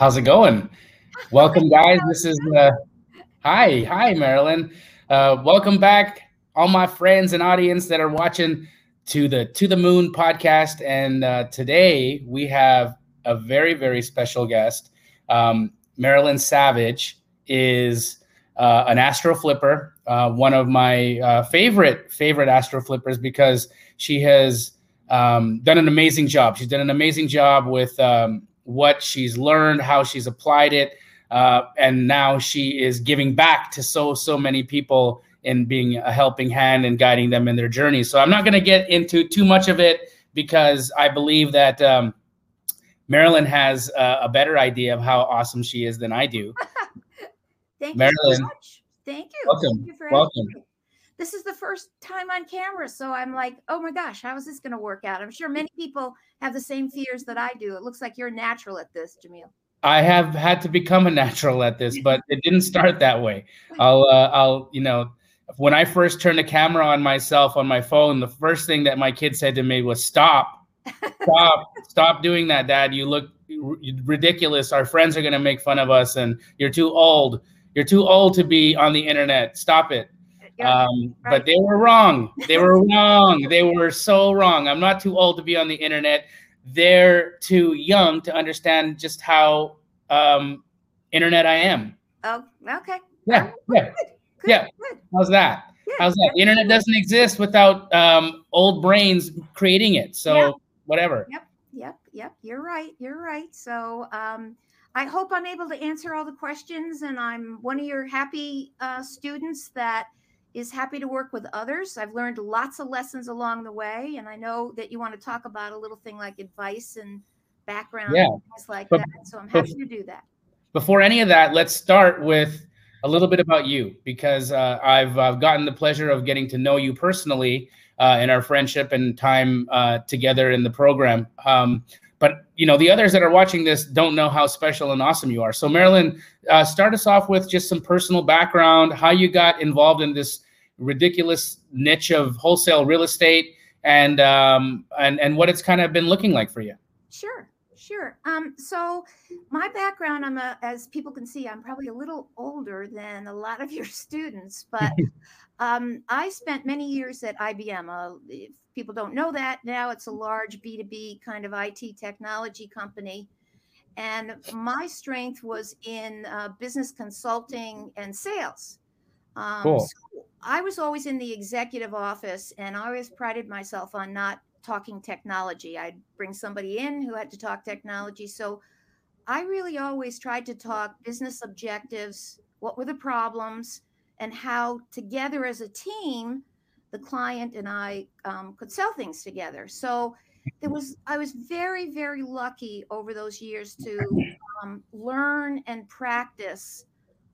How's it going? Welcome, guys. This is uh, hi, hi, Marilyn. Uh, welcome back, all my friends and audience that are watching to the To the Moon podcast. And uh, today we have a very, very special guest. Um, Marilyn Savage is uh, an astro flipper, uh, one of my uh, favorite favorite astro flippers because she has um, done an amazing job. She's done an amazing job with um, what she's learned, how she's applied it, uh, and now she is giving back to so so many people in being a helping hand and guiding them in their journey. So I'm not going to get into too much of it because I believe that um, Marilyn has uh, a better idea of how awesome she is than I do. Thank Marilyn, you so much. Thank you. Welcome. Thank you welcome. This is the first time on camera, so I'm like, oh my gosh, how is this going to work out? I'm sure many people have the same fears that I do. It looks like you're natural at this, Jamil. I have had to become a natural at this, but it didn't start that way. I'll, uh, I'll, you know, when I first turned the camera on myself on my phone, the first thing that my kid said to me was, "Stop, stop, stop doing that, Dad. You look ridiculous. Our friends are going to make fun of us, and you're too old. You're too old to be on the internet. Stop it." Um, right. But they were wrong. They were wrong. They were so wrong. I'm not too old to be on the internet. They're too young to understand just how um, internet I am. Oh, okay. Yeah, yeah, good, good, yeah. Good. How's that? How's that? The internet doesn't exist without um, old brains creating it. So yeah. whatever. Yep, yep, yep. You're right. You're right. So um, I hope I'm able to answer all the questions, and I'm one of your happy uh, students that is happy to work with others. I've learned lots of lessons along the way, and I know that you want to talk about a little thing like advice and background yeah. and things like but, that. So I'm happy to do that. Before any of that, let's start with a little bit about you because uh, I've uh, gotten the pleasure of getting to know you personally uh, in our friendship and time uh, together in the program. Um, but you know the others that are watching this don't know how special and awesome you are. So Marilyn, uh, start us off with just some personal background, how you got involved in this ridiculous niche of wholesale real estate, and um, and and what it's kind of been looking like for you. Sure. Sure. Um, so my background, I'm a, as people can see, I'm probably a little older than a lot of your students, but um, I spent many years at IBM. If people don't know that now, it's a large B2B kind of IT technology company. And my strength was in uh, business consulting and sales. Um, cool. So I was always in the executive office, and I always prided myself on not talking technology. I'd bring somebody in who had to talk technology. So I really always tried to talk business objectives, what were the problems, and how together as a team, the client and I um, could sell things together. So it was I was very very lucky over those years to um, learn and practice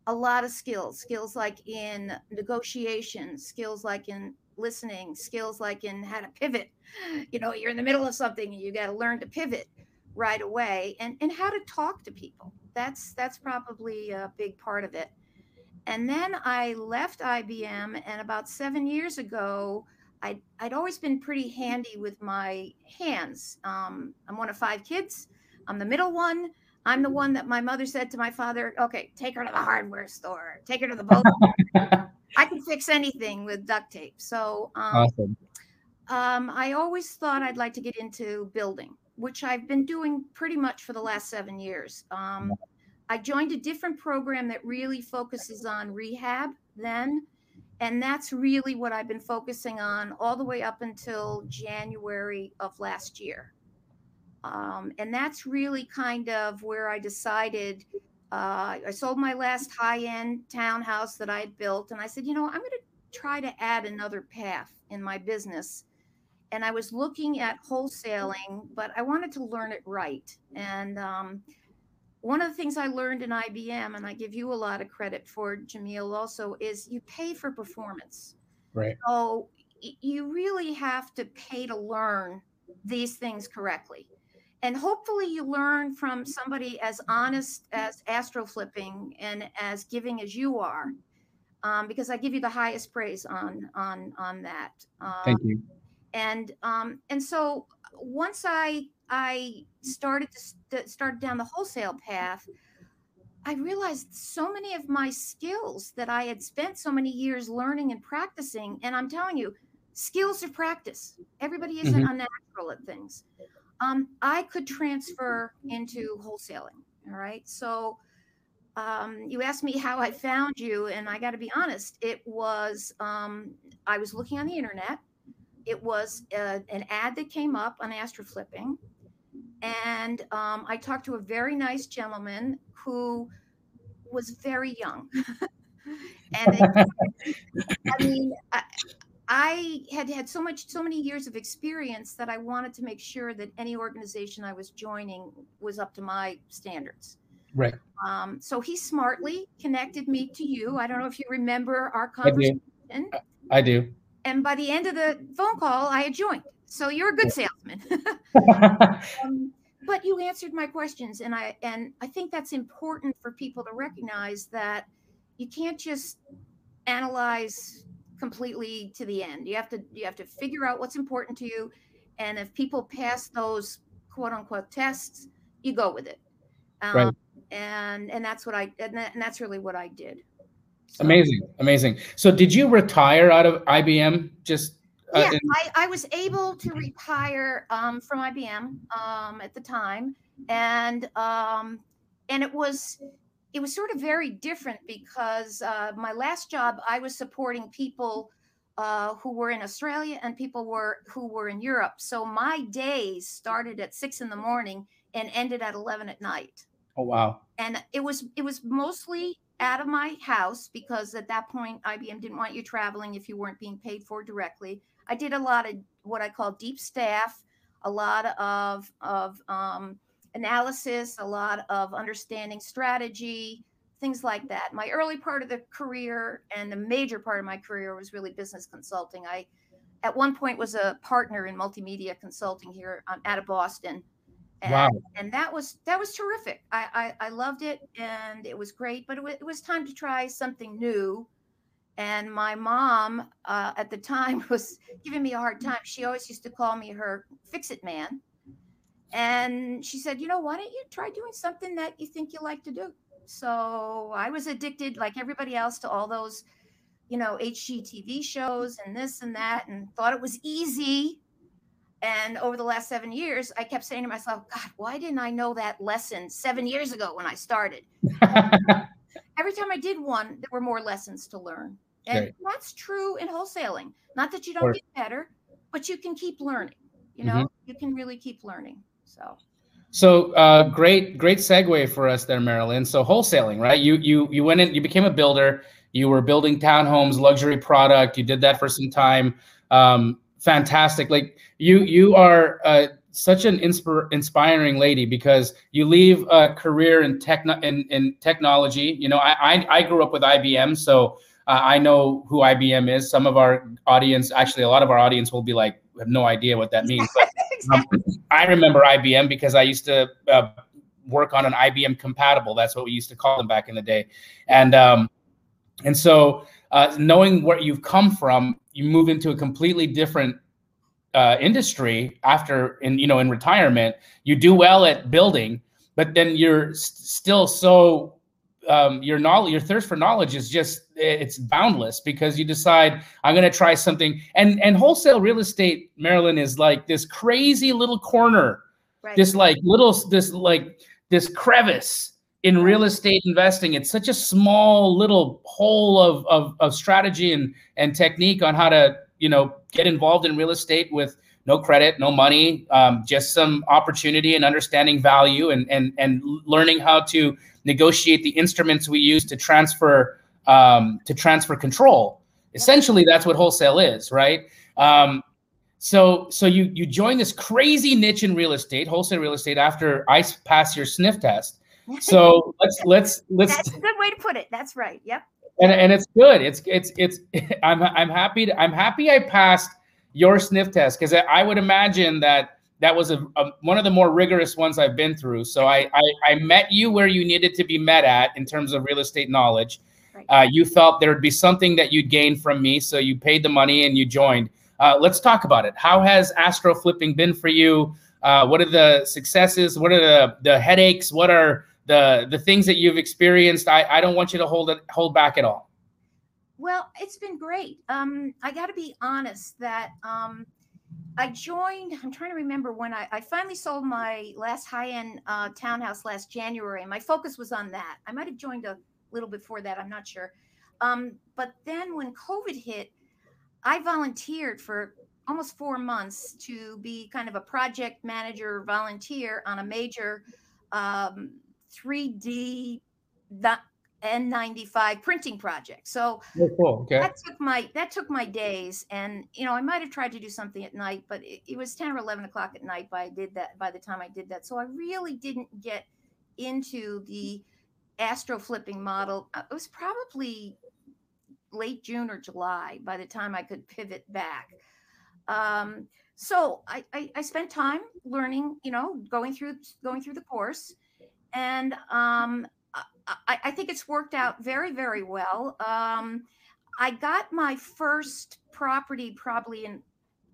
a lot of skills skills like in negotiation skills like in listening skills like in how to pivot. You know you're in the middle of something and you got to learn to pivot right away and and how to talk to people. That's that's probably a big part of it and then i left ibm and about seven years ago I'd, I'd always been pretty handy with my hands um, i'm one of five kids i'm the middle one i'm the one that my mother said to my father okay take her to the hardware store take her to the boat I can fix anything with duct tape. So um, awesome. Um, I always thought I'd like to get into building, which I've been doing pretty much for the last seven years. Um, I joined a different program that really focuses on rehab then. And that's really what I've been focusing on all the way up until January of last year. Um, and that's really kind of where I decided uh, I sold my last high end townhouse that I had built. And I said, you know, I'm going to try to add another path in my business. And I was looking at wholesaling, but I wanted to learn it right. And um, one of the things I learned in IBM, and I give you a lot of credit for, Jamil, also, is you pay for performance. Right. So you really have to pay to learn these things correctly and hopefully you learn from somebody as honest as astro flipping and as giving as you are um, because i give you the highest praise on on on that um, thank you and um, and so once i I started to start down the wholesale path, I realized so many of my skills that I had spent so many years learning and practicing. And I'm telling you, skills of practice. Everybody isn't mm-hmm. unnatural at things. Um, I could transfer into wholesaling. All right. So um, you asked me how I found you, and I got to be honest, it was um, I was looking on the internet. It was a, uh, an ad that came up on Astro Flipping, and um, I talked to a very nice gentleman who was very young. and it, I mean, I, I had had so much, so many years of experience that I wanted to make sure that any organization I was joining was up to my standards. Right. Um, so he smartly connected me to you. I don't know if you remember our conversation. I do. I do. And by the end of the phone call, I had joined. So you're a good salesman. um, but you answered my questions, and I and I think that's important for people to recognize that you can't just analyze completely to the end. You have to you have to figure out what's important to you, and if people pass those quote unquote tests, you go with it. Um, right and and that's what I and, that, and that's really what I did. So, amazing, amazing. So did you retire out of IBM? Just yeah, in- I, I was able to retire um, from IBM um, at the time, and um, and it was it was sort of very different because uh, my last job I was supporting people uh, who were in Australia and people were who were in Europe. So my days started at six in the morning and ended at eleven at night. Oh wow. And it was it was mostly out of my house because at that point IBM didn't want you traveling if you weren't being paid for directly. I did a lot of what I call deep staff, a lot of of um, analysis, a lot of understanding strategy, things like that. My early part of the career and the major part of my career was really business consulting. I at one point was a partner in multimedia consulting here um, out of Boston and, wow. and that was that was terrific. I, I, I loved it and it was great, but it, w- it was time to try something new. And my mom uh, at the time was giving me a hard time. She always used to call me her fix it man. And she said, you know, why don't you try doing something that you think you like to do? So I was addicted, like everybody else, to all those, you know, HGTV shows and this and that, and thought it was easy and over the last seven years, I kept saying to myself, God, why didn't I know that lesson seven years ago when I started? Every time I did one, there were more lessons to learn. And okay. that's true in wholesaling. Not that you don't get better, but you can keep learning. You know, mm-hmm. you can really keep learning. So so uh, great, great segue for us there, Marilyn. So wholesaling, right? You you you went in, you became a builder. You were building townhomes, luxury product. You did that for some time. Um, fantastic. Like you, you are uh, such an inspir- inspiring lady because you leave a career in tech in, in technology. You know, I, I, I grew up with IBM, so uh, I know who IBM is. Some of our audience, actually, a lot of our audience will be like, have no idea what that means. But um, I remember IBM because I used to uh, work on an IBM compatible. That's what we used to call them back in the day, and um, and so uh, knowing where you've come from, you move into a completely different uh, industry after in you know in retirement. You do well at building, but then you're st- still so um, your knowledge, your thirst for knowledge is just it's boundless because you decide I'm going to try something. And and wholesale real estate, Marilyn, is like this crazy little corner, right. this like little this like this crevice in real estate investing it's such a small little hole of, of, of strategy and, and technique on how to you know get involved in real estate with no credit no money um, just some opportunity and understanding value and, and and learning how to negotiate the instruments we use to transfer um, to transfer control essentially that's what wholesale is right um, so so you you join this crazy niche in real estate wholesale real estate after i pass your sniff test so let's let's let's. That's a good way to put it. That's right. Yep. And, and it's good. It's it's it's. I'm I'm happy. To, I'm happy I passed your sniff test because I, I, would imagine that that was a, a, one of the more rigorous ones I've been through. So I, I, I met you where you needed to be met at in terms of real estate knowledge. Right. Uh, you felt there would be something that you'd gain from me, so you paid the money and you joined. Uh, let's talk about it. How has Astro flipping been for you? Uh, what are the successes? What are the the headaches? What are the the things that you've experienced? I, I don't want you to hold it hold back at all. Well, it's been great. Um, I got to be honest that um, I joined. I'm trying to remember when I, I finally sold my last high end uh, townhouse last January. My focus was on that. I might have joined a little before that. I'm not sure. Um, but then when COVID hit, I volunteered for almost four months to be kind of a project manager volunteer on a major um, 3D N95 printing project. So oh, cool. okay. that took my that took my days, and you know I might have tried to do something at night, but it, it was ten or eleven o'clock at night by I did that by the time I did that. So I really didn't get into the astro flipping model. Uh, it was probably late June or July by the time I could pivot back. Um, so I, I, I spent time learning, you know, going through going through the course, and um, I, I think it's worked out very very well. Um, I got my first property probably in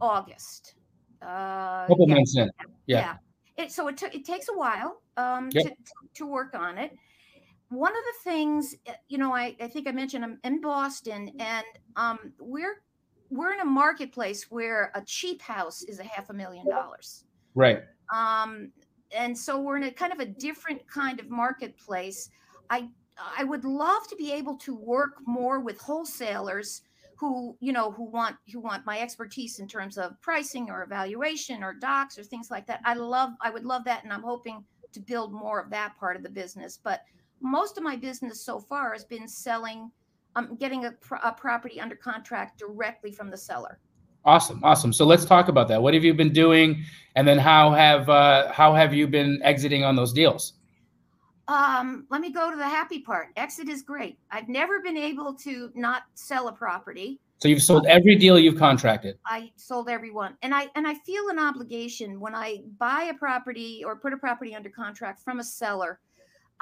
August. Uh, couple yeah, months in, yeah. yeah. It, so it took it takes a while um, yep. to, to work on it one of the things eh, you know I, I think i mentioned i'm in boston and um, we're we're in a marketplace where a cheap house is a half a million dollars right um, and so we're in a kind of a different kind of marketplace i i would love to be able to work more with wholesalers who you know who want who want my expertise in terms of pricing or evaluation or docs or things like that. I love i would love that and i'm hoping to build more of that part of the business. But most of my business so far has been selling um, getting a, a property under contract directly from the seller. Awesome awesome. So let's talk about that. What have you been doing and then how have uh, how have you been exiting on those deals um, let me go to the happy part exit is great i've never been able to not sell a property so you've sold every deal you've contracted i sold every one and i and i feel an obligation when i buy a property or put a property under contract from a seller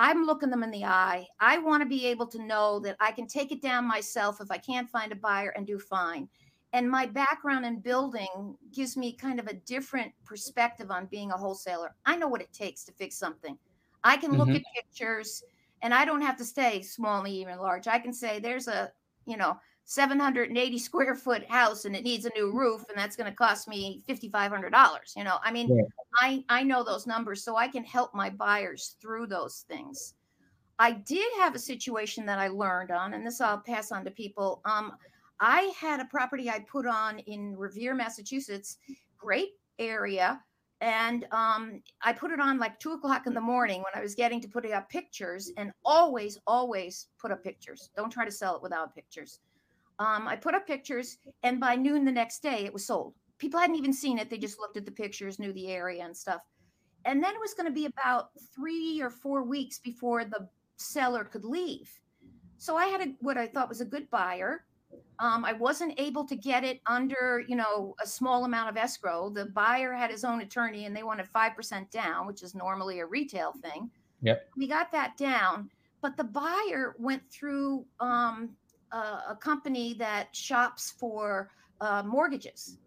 I'm looking them in the eye. I want to be able to know that I can take it down myself if I can't find a buyer and do fine. And my background in building gives me kind of a different perspective on being a wholesaler. I know what it takes to fix something. I can look mm-hmm. at pictures and I don't have to stay small, medium, and large. I can say there's a, you know, 780 square foot house and it needs a new roof and that's going to cost me $5500 you know i mean yeah. i i know those numbers so i can help my buyers through those things i did have a situation that i learned on and this i'll pass on to people um i had a property i put on in revere massachusetts great area and um, I put it on like two o'clock in the morning when I was getting to putting up pictures, and always, always put up pictures. Don't try to sell it without pictures. Um, I put up pictures, and by noon the next day, it was sold. People hadn't even seen it; they just looked at the pictures, knew the area and stuff. And then it was going to be about three or four weeks before the seller could leave. So I had a, what I thought was a good buyer. Um, I wasn't able to get it under, you know, a small amount of escrow. The buyer had his own attorney, and they wanted five percent down, which is normally a retail thing. Yep. We got that down, but the buyer went through um, a company that shops for uh, mortgages.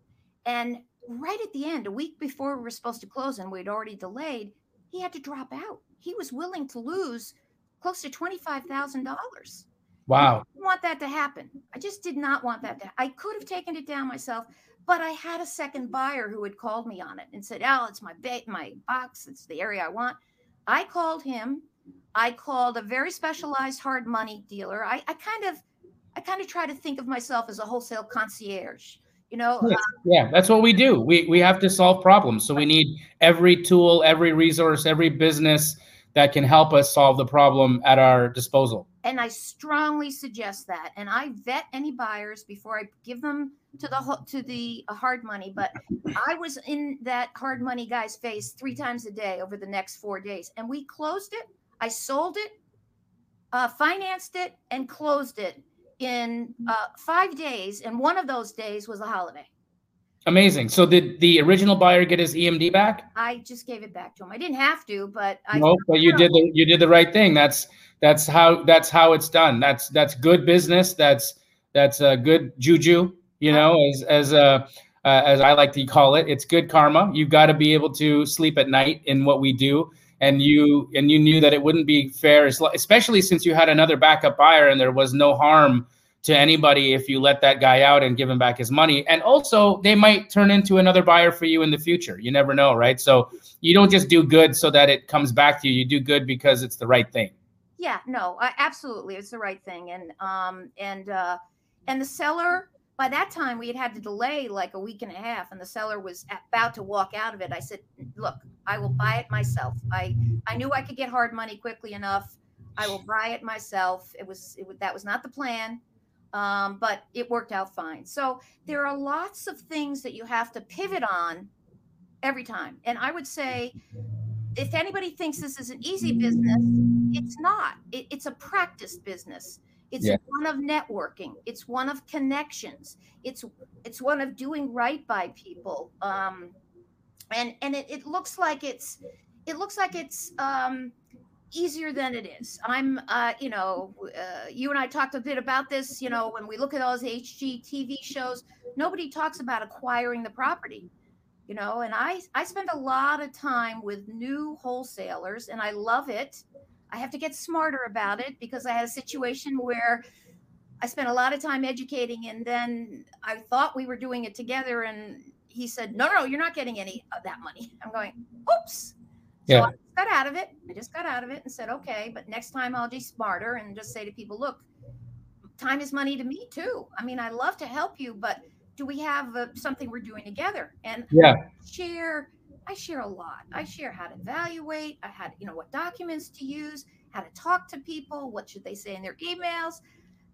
And right at the end, a week before we were supposed to close and we'd already delayed, he had to drop out. He was willing to lose close to $25,000. Wow. I didn't want that to happen. I just did not want that to I could have taken it down myself, but I had a second buyer who had called me on it and said, "Al, it's my ba- my box. It's the area I want." I called him. I called a very specialized hard money dealer. I, I kind of I kind of try to think of myself as a wholesale concierge. You know, yes. um, yeah, that's what we do. We we have to solve problems, so we need every tool, every resource, every business that can help us solve the problem at our disposal. And I strongly suggest that. And I vet any buyers before I give them to the to the uh, hard money. But I was in that hard money guy's face three times a day over the next four days, and we closed it. I sold it, uh, financed it, and closed it in uh, five days, and one of those days was a holiday. Amazing. So did the original buyer get his EMD back? I just gave it back to him. I didn't have to, but I. No, but you did the you did the right thing. That's that's how that's how it's done. That's that's good business. That's that's a good juju. You know, as as a uh, as I like to call it. It's good karma. You've got to be able to sleep at night in what we do. And you and you knew that it wouldn't be fair, especially since you had another backup buyer and there was no harm to anybody if you let that guy out and give him back his money. And also, they might turn into another buyer for you in the future. You never know, right? So you don't just do good so that it comes back to you. You do good because it's the right thing. Yeah, no, absolutely, it's the right thing. And um, and uh, and the seller. By that time, we had had to delay like a week and a half, and the seller was about to walk out of it. I said, "Look, I will buy it myself. I I knew I could get hard money quickly enough. I will buy it myself. It was it, that was not the plan um, but it worked out fine. So there are lots of things that you have to pivot on every time. And I would say, if anybody thinks this is an easy business, it's not. It, it's a practice business. It's yeah. one of networking. It's one of connections. It's it's one of doing right by people. Um, and and it, it looks like it's it looks like it's um, easier than it is. I'm, uh, you know, uh, you and I talked a bit about this. You know, when we look at all those HGTV shows, nobody talks about acquiring the property. You know, and I I spend a lot of time with new wholesalers, and I love it. I have to get smarter about it because I had a situation where I spent a lot of time educating, and then I thought we were doing it together, and he said, "No, no, you're not getting any of that money." I'm going, "Oops." So yeah. Got out of it. I just got out of it and said, okay, but next time I'll be smarter and just say to people, look, time is money to me too. I mean, I love to help you, but do we have uh, something we're doing together? And yeah, I share. I share a lot. I share how to evaluate. I had, you know, what documents to use, how to talk to people, what should they say in their emails.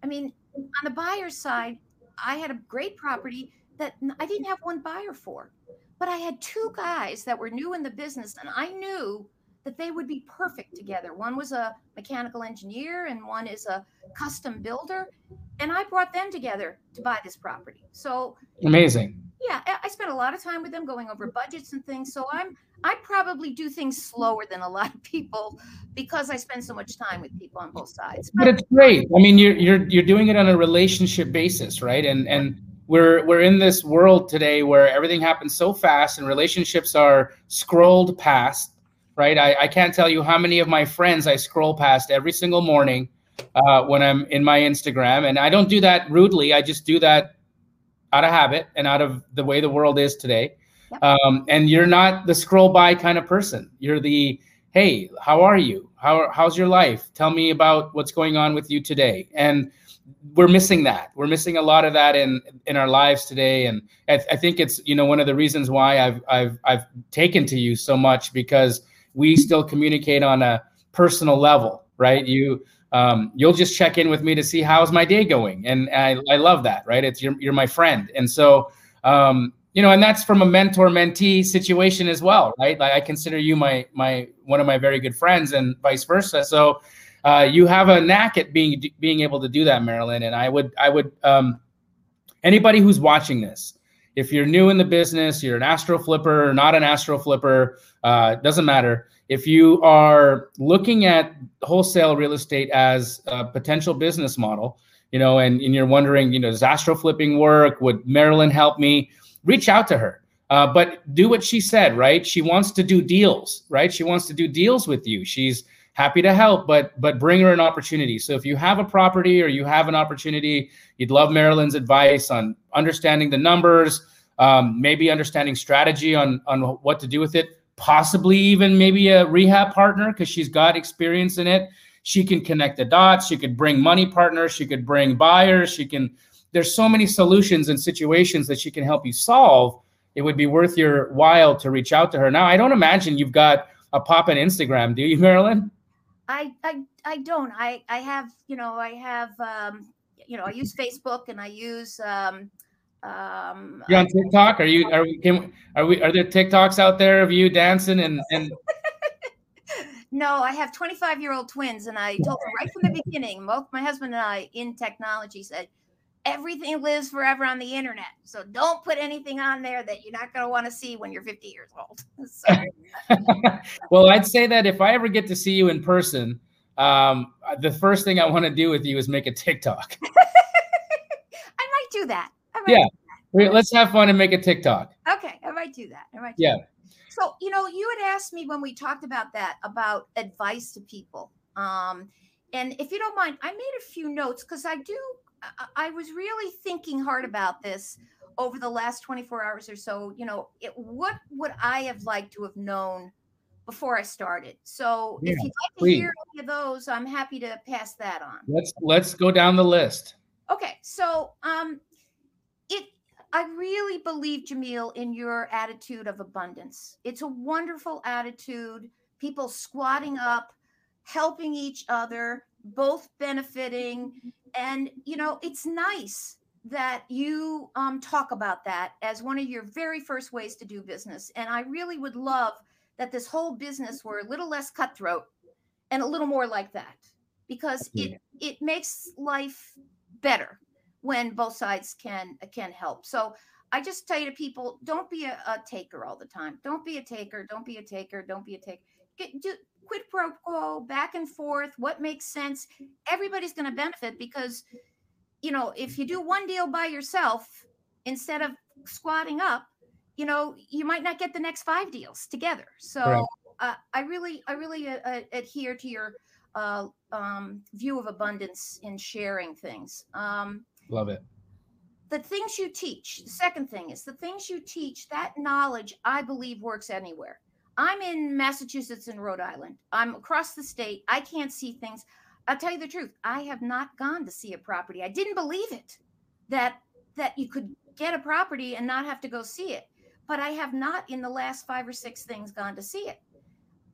I mean, on the buyer's side, I had a great property that I didn't have one buyer for. But I had two guys that were new in the business, and I knew that they would be perfect together. One was a mechanical engineer, and one is a custom builder. And I brought them together to buy this property. So amazing. Yeah, I spent a lot of time with them going over budgets and things. So I'm I probably do things slower than a lot of people because I spend so much time with people on both sides. But, but it's great. I mean, you're you're you're doing it on a relationship basis, right? And and we're we're in this world today where everything happens so fast and relationships are scrolled past right? I, I can't tell you how many of my friends i scroll past every single morning uh, when i'm in my instagram and i don't do that rudely. I just do that out of habit and out of the way the world is today. Um, and you're not the scroll by kind of person. You're the hey how are you? How, how's your life? Tell me about what's going on with you today. And we're missing that. We're missing a lot of that in in our lives today, and I, th- I, think it's you know one of the reasons why I've I've I've taken to you so much because we still communicate on a personal level, right? You um, you'll just check in with me to see how's my day going, and I I love that, right? It's you're you're my friend, and so um, you know, and that's from a mentor mentee situation as well, right? Like I consider you my my one of my very good friends, and vice versa. So uh, you have a knack at being being able to do that, Marilyn. And I would I would um, anybody who's watching this, if you're new in the business, you're an astro flipper, not an astro flipper, uh, doesn't matter. If you are looking at wholesale real estate as a potential business model, you know, and, and you're wondering, you know, does astro flipping work? Would Marilyn help me? Reach out to her. Uh, but do what she said, right? She wants to do deals, right? She wants to do deals with you. She's happy to help, but but bring her an opportunity. So if you have a property or you have an opportunity, you'd love Marilyn's advice on understanding the numbers, um, maybe understanding strategy on on what to do with it, possibly even maybe a rehab partner because she's got experience in it. She can connect the dots. She could bring money partners. She could bring buyers. She can. There's so many solutions and situations that she can help you solve. It would be worth your while to reach out to her. Now, I don't imagine you've got a pop in Instagram, do you, Marilyn? I, I, I don't. I, I have, you know, I have, um, you know, I use Facebook and I use. Um, um, you on TikTok? Are you? Are we? Can, are we? Are there TikToks out there of you dancing and and? no, I have 25 year old twins, and I told them right from the beginning. Both my husband and I in technology said everything lives forever on the internet. So don't put anything on there that you're not going to want to see when you're 50 years old. So. well, I'd say that if I ever get to see you in person, um, the first thing I want to do with you is make a TikTok. I might do that. Might yeah. Let's have fun and make a TikTok. Okay, I might do that. I might. Do yeah. That. So you know, you had asked me when we talked about that about advice to people. Um, and if you don't mind, I made a few notes because I do. I, I was really thinking hard about this over the last 24 hours or so. You know, it, what would I have liked to have known before I started? So yeah, if you'd like to please. hear any of those, I'm happy to pass that on. Let's let's go down the list. Okay, so um, I really believe, Jamil, in your attitude of abundance. It's a wonderful attitude. People squatting up, helping each other, both benefiting. And, you know, it's nice that you um, talk about that as one of your very first ways to do business. And I really would love that this whole business were a little less cutthroat and a little more like that because it it makes life better when both sides can can help. So I just tell you to people, don't be a, a taker all the time. Don't be a taker. Don't be a taker. Don't be a taker. Get do quid pro quo, back and forth. What makes sense? Everybody's going to benefit because, you know, if you do one deal by yourself instead of squatting up, you know, you might not get the next five deals together. So uh, I really, I really uh, uh, adhere to your uh, um, view of abundance in sharing things. Um, Love it. The things you teach, the second thing is the things you teach, that knowledge, I believe, works anywhere. I'm in Massachusetts and Rhode Island. I'm across the state. I can't see things. I'll tell you the truth. I have not gone to see a property. I didn't believe it that that you could get a property and not have to go see it. But I have not in the last five or six things gone to see it.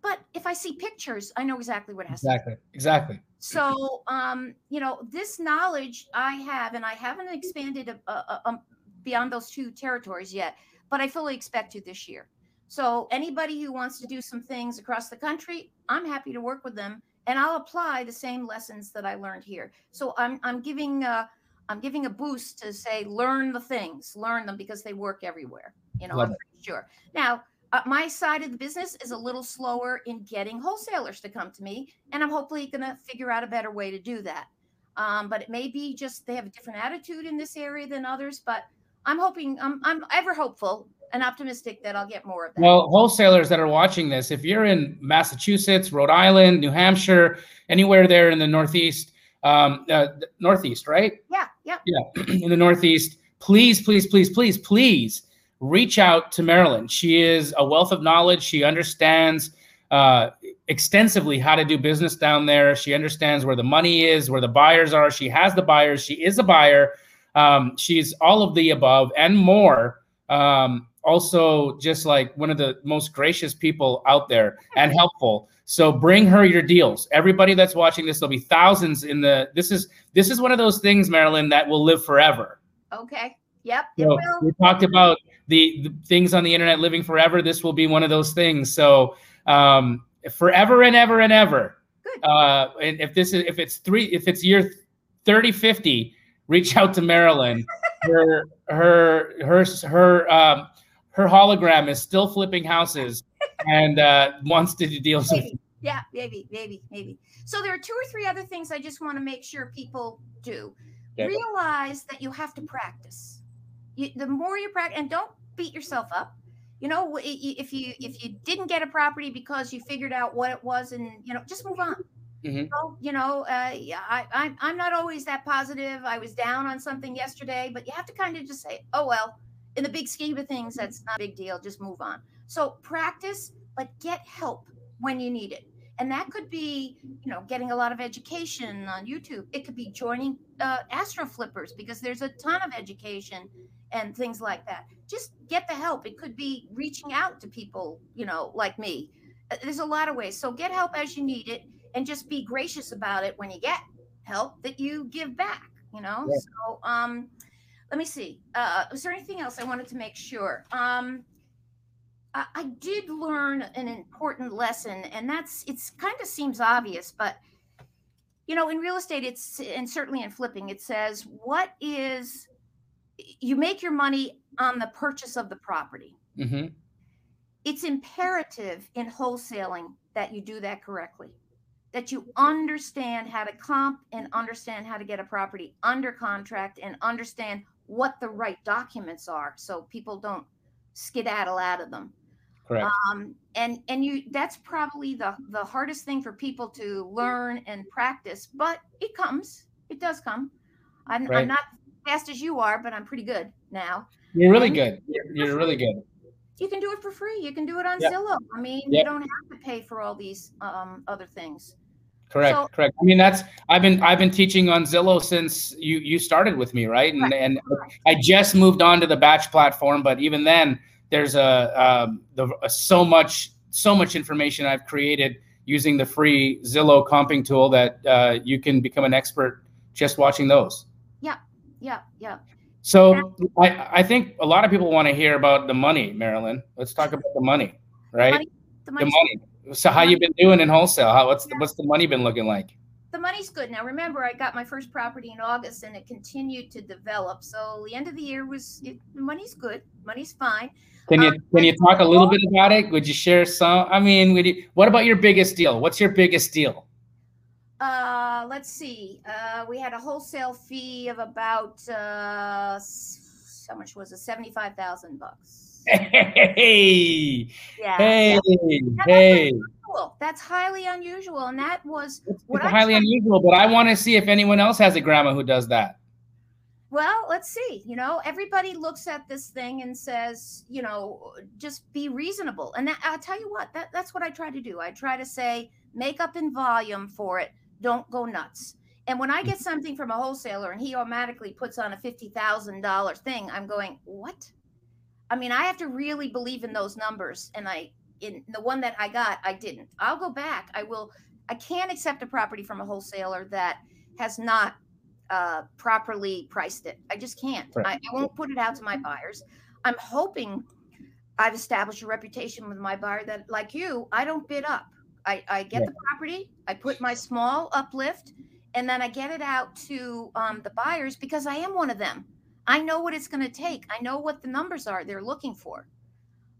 But if I see pictures, I know exactly what has to. exactly. Exactly. So, um, you know, this knowledge I have, and I haven't expanded a, a, a, beyond those two territories yet, but I fully expect to this year. So, anybody who wants to do some things across the country, I'm happy to work with them, and I'll apply the same lessons that I learned here. So, I'm I'm giving a, I'm giving a boost to say learn the things, learn them because they work everywhere. You know, Love I'm pretty sure. Now, uh, my side of the business is a little slower in getting wholesalers to come to me, and I'm hopefully going to figure out a better way to do that. Um, but it may be just they have a different attitude in this area than others. But I'm hoping, I'm, I'm ever hopeful and optimistic that I'll get more of that. Well, wholesalers that are watching this, if you're in Massachusetts, Rhode Island, New Hampshire, anywhere there in the Northeast, um, uh, Northeast, right? Yeah, yeah, yeah, in the Northeast, please, please, please, please, please reach out to Marilyn. She is a wealth of knowledge. She understands uh, extensively how to do business down there. She understands where the money is, where the buyers are. She has the buyers. She is a buyer. Um, she's all of the above and more. Um, also, just like one of the most gracious people out there and helpful. So bring her your deals. Everybody that's watching this, there'll be thousands in the. This is this is one of those things, Marilyn, that will live forever. Okay. Yep. So we talked about the, the, things on the internet living forever. This will be one of those things. So um, forever and ever and ever. Good. Uh, and if this is if it's three if it's year 30 50, reach out to Marilyn. her her her her um, her hologram is still flipping houses and uh, wants to do deals maybe. Yeah, maybe, maybe, maybe. So there are two or three other things I just want to make sure people do. Yeah. Realize that you have to practice you, the more you practice, and don't beat yourself up. You know, if you if you didn't get a property because you figured out what it was, and you know, just move on. Mm-hmm. So, you know, uh, I, I I'm not always that positive. I was down on something yesterday, but you have to kind of just say, oh well. In the big scheme of things, that's not a big deal. Just move on. So practice, but get help when you need it and that could be you know getting a lot of education on youtube it could be joining uh, astro flippers because there's a ton of education and things like that. Just get the help. It could be reaching out to people you know like me. Uh, there's a lot of ways. So get help as you need it and just be gracious about it when you get help that you give back you know? Yeah. so um let me see. Uh was there anything else i wanted to make sure? Um I did learn an important lesson, and that's it's kind of seems obvious, but you know, in real estate, it's and certainly in flipping, it says what is you make your money on the purchase of the property. Mm-hmm. It's imperative in wholesaling that you do that correctly, that you understand how to comp and understand how to get a property under contract and understand what the right documents are so people don't skedaddle out of them. Correct. Um, and and you that's probably the the hardest thing for people to learn and practice, but it comes. It does come. I'm, Right. I'm not fast as you are, but I'm pretty good now. You're really and- good. You're, really good. You can do it for free. You can do it on Yep. Zillow. I mean, Yep. you don't have to pay for all these um, other things. Correct, So- correct. I mean, that's I've been I've been teaching on Zillow since you you started with me, right? And Right. and I just moved on to the Batch platform, but even then, there's a um, the a, so much so much information I've created using the free Zillow comping tool that uh, you can become an expert just watching those. Yeah, yeah. Yeah. So I I think a lot of people want to hear about the money, Marilyn. Let's talk about the money, right? money- The The money. So how you been doing in wholesale? How what's the, what's the money been looking like? the money's good. Now, remember, I got my first property in August and it continued to develop. So the end of the year was, it, money's good. Money's fine. Can you Um, can you talk a little bit about it? Would you share some? I mean, would you, what about your biggest deal? What's your biggest deal? Uh, let's see. Uh, we had a wholesale fee of about uh, how much was it? Seventy-five thousand bucks. Hey, Yeah. hey, yeah. hey! Cool. That's highly unusual, and that was It's What I highly try- unusual, but I want to see if anyone else has a grandma who does that. well. Let's see. You know, everybody looks at this thing and says, you know, just be reasonable. And that, I'll tell you what. That that's what I try to do. I try to say, make up in volume for it. Don't go nuts. And when I get something from a wholesaler and he automatically puts on a fifty thousand dollar thing, I'm going, what? I mean, I have to really believe in those numbers. And I, in the one that I got, I didn't. I'll go back. I will. I can't accept a property from a wholesaler that has not uh, properly priced it. I just can't. Right. I, I won't put it out to my buyers. I'm hoping I've established a reputation with my buyer that, like you, I don't bid up. I, I get Yeah. the property, I put my small uplift, and then I get it out to um, the buyers because I am one of them. I know what it's going to take. I know what the numbers are they're looking for.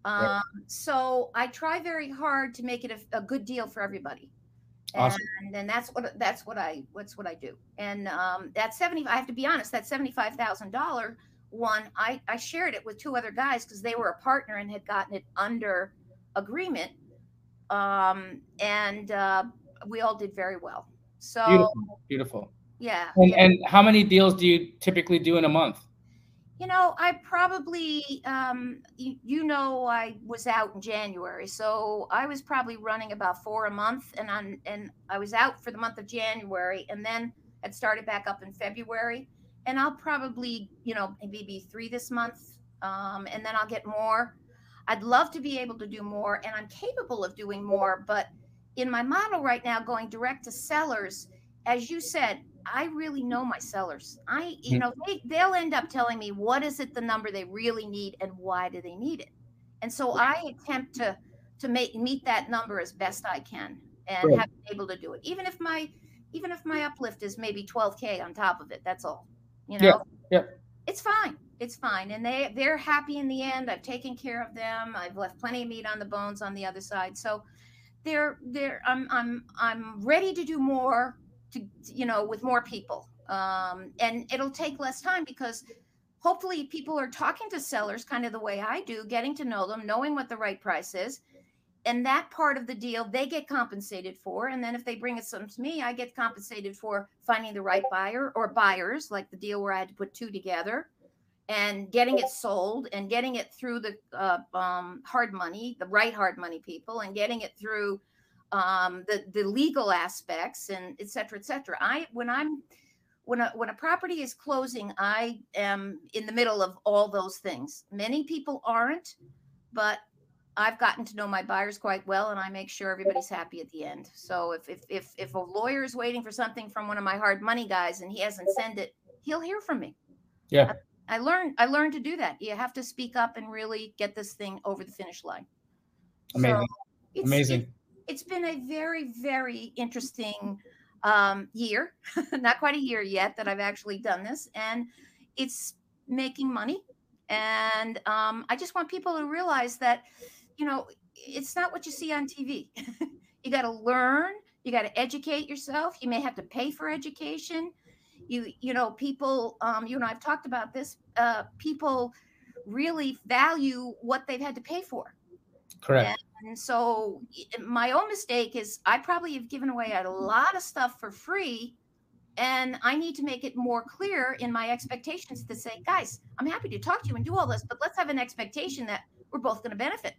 Um. So I try very hard to make it a, a good deal for everybody. Awesome. And, and that's what that's what I what's what I do. And um, that seventy, I have to be honest, that seventy five thousand dollar one, I I shared it with two other guys because they were a partner and had gotten it under agreement. Um, and uh, we all did very well. So Beautiful, beautiful. yeah, And, yeah. and how many deals do you typically do in a month? You know, I probably, um, you, you know, I was out in January, so I was probably running about four a month, and on, and I was out for the month of January, and then had started back up in February, and I'll probably, you know, maybe three this month, um, and then I'll get more. I'd love to be able to do more, and I'm capable of doing more, but in my model right now, going direct to sellers, as you said, I really know my sellers. I, you Mhm. know, they, they'll end up telling me what is it the number they really need and why do they need it. And so I attempt to to make meet that number as best I can and Right. have been able to do it. Even if my even if my uplift is maybe 12k on top of it, that's all. You know. Yeah, yeah. It's fine. It's fine. And they they're happy in the end. I've taken care of them. I've left plenty of meat on the bones on the other side. So they're they're I'm I'm I'm ready to do more to you know with more people um and it'll take less time because hopefully people are talking to sellers kind of the way i do getting to know them knowing what the right price is and that part of the deal they get compensated for and then if they bring it some to me i get compensated for finding the right buyer or buyers like the deal where i had to put two together and getting it sold and getting it through the uh, um, hard money the right hard money people and getting it through um, the the legal aspects and et cetera, et cetera. I when I'm when a when a property is closing, I am in the middle of all those things. Many people aren't, but I've gotten to know my buyers quite well, and I make sure everybody's happy at the end. So if if if if a lawyer is waiting for something from one of my hard money guys and he hasn't sent it, he'll hear from me. Yeah. I learned I learned to do that. You have to speak up and really get this thing over the finish line. So Amazing. it's- Amazing. it's- it's been a very very interesting um, year not quite a year yet that i've actually done this and it's making money and um, i just want people to realize that you know it's not what you see on tv you got to learn you got to educate yourself you may have to pay for education You you know people um, you know I've talked about this. Uh, people really value what they've had to pay for. Correct. And, so my own mistake is I probably have given away a lot of stuff for free and I need to make it more clear in my expectations to say, guys, I'm happy to talk to you and do all this, but let's have an expectation that we're both going to benefit.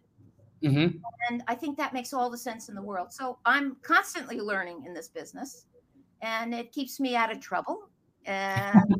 Mm-hmm. And I think that makes all the sense in the world. So I'm constantly learning in this business, and it keeps me out of trouble. And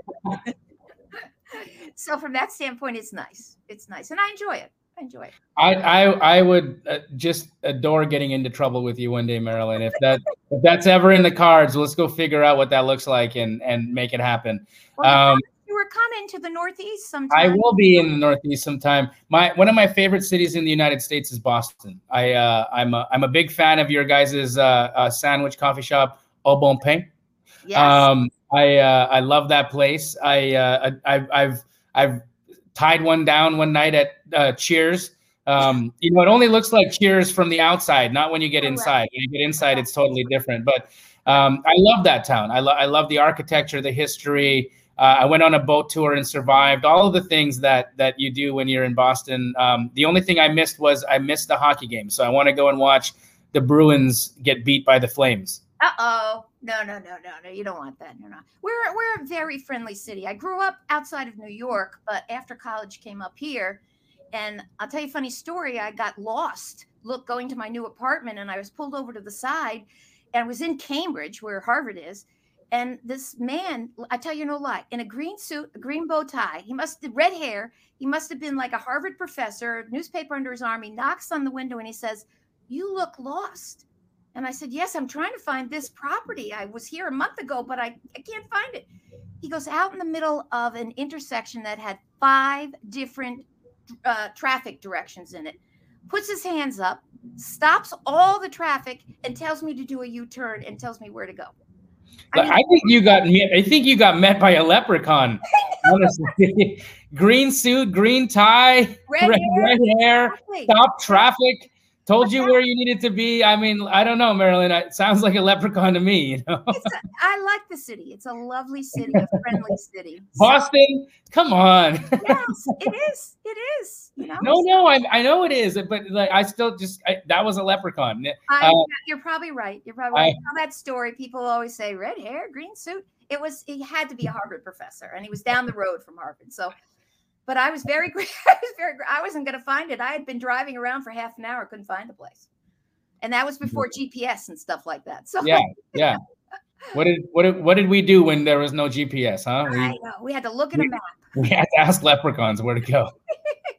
so, from that standpoint, it's nice. It's nice, and I enjoy it. I enjoy it. I I, I would uh, just adore getting into trouble with you one day, Marilyn. If that if that's ever in the cards, let's go figure out what that looks like and and make it happen. Well, um, you were coming to the Northeast sometime. I will be in the Northeast sometime. My one of my favorite cities in the United States is Boston. I uh, I'm a, I'm a big fan of your guys' uh, uh, sandwich coffee shop, Au Bon Pain. Yes. Um, I uh, I love that place. I, uh, I I've I've tied one down one night at uh, Cheers. Um, you know, it only looks like Cheers from the outside, not when you get inside. When you get inside, it's totally different. But um, I love that town. I, lo- I love the architecture, the history. Uh, I went on a boat tour and survived all of the things that that you do when you're in Boston. Um, the only thing I missed was I missed the hockey game, so I want to go and watch the Bruins get beat by the Flames. Uh oh. No, no, no, no, no. You don't want that. No, no. We're we're a very friendly city. I grew up outside of New York, but after college came up here. And I'll tell you a funny story. I got lost, look, going to my new apartment, and I was pulled over to the side and I was in Cambridge, where Harvard is. And this man, I tell you no lie, in a green suit, a green bow tie, he must have red hair. He must have been like a Harvard professor, newspaper under his arm. He knocks on the window and he says, You look lost. And I said, Yes, I'm trying to find this property. I was here a month ago, but I, I can't find it. He goes out in the middle of an intersection that had five different uh, traffic directions in it, puts his hands up, stops all the traffic, and tells me to do a U turn and tells me where to go. I, mean, I, think you got I think you got met by a leprechaun. Honestly, green suit, green tie, red, red hair, red hair stop traffic told you where you needed to be. I mean, I don't know, Marilyn. It sounds like a leprechaun to me. You know, a, I like the city. It's a lovely city, a friendly city. Boston, come on. yes, it is. It is. You know. No, no, I, I know it is, but like I still just I, that was a leprechaun. I, uh, you're probably right. You're probably right. I, that story. People always say red hair, green suit. It was. He had to be a Harvard professor, and he was down the road from Harvard. So but I was very, I was very, I wasn't going to find it. I had been driving around for half an hour, couldn't find the place, and that was mm-hmm. before GPS and stuff like that. So yeah, yeah. What did what did what did we do when there was no GPS? Huh? We, I know. We had to look at we, a map. We had to ask leprechauns where to go.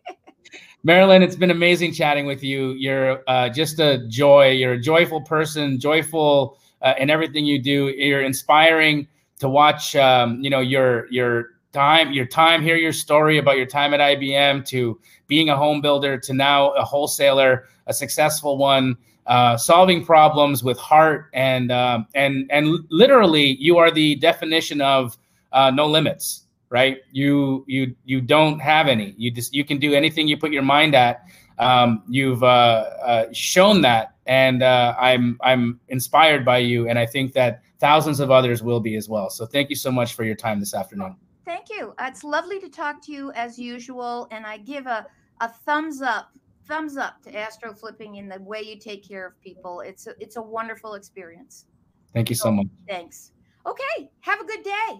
Marilyn, it's been amazing chatting with you. You're uh, just a joy. You're a joyful person, joyful uh, in everything you do. You're inspiring to watch. Um, you know your your time, your time, hear your story about your time at IBM to being a home builder to now a wholesaler, a successful one, uh, solving problems with heart and um, and and literally, you are the definition of uh, no limits. Right? You you you don't have any. You just you can do anything you put your mind at. Um, you've uh, uh shown that, and uh, I'm I'm inspired by you, and I think that thousands of others will be as well. So thank you so much for your time this afternoon. Thank you. Uh, it's lovely to talk to you as usual. And I give a, a thumbs up, thumbs up to Astro Flipping in the way you take care of people. It's a, it's a wonderful experience. Thank you so, so much. Thanks. Okay. Have a good day.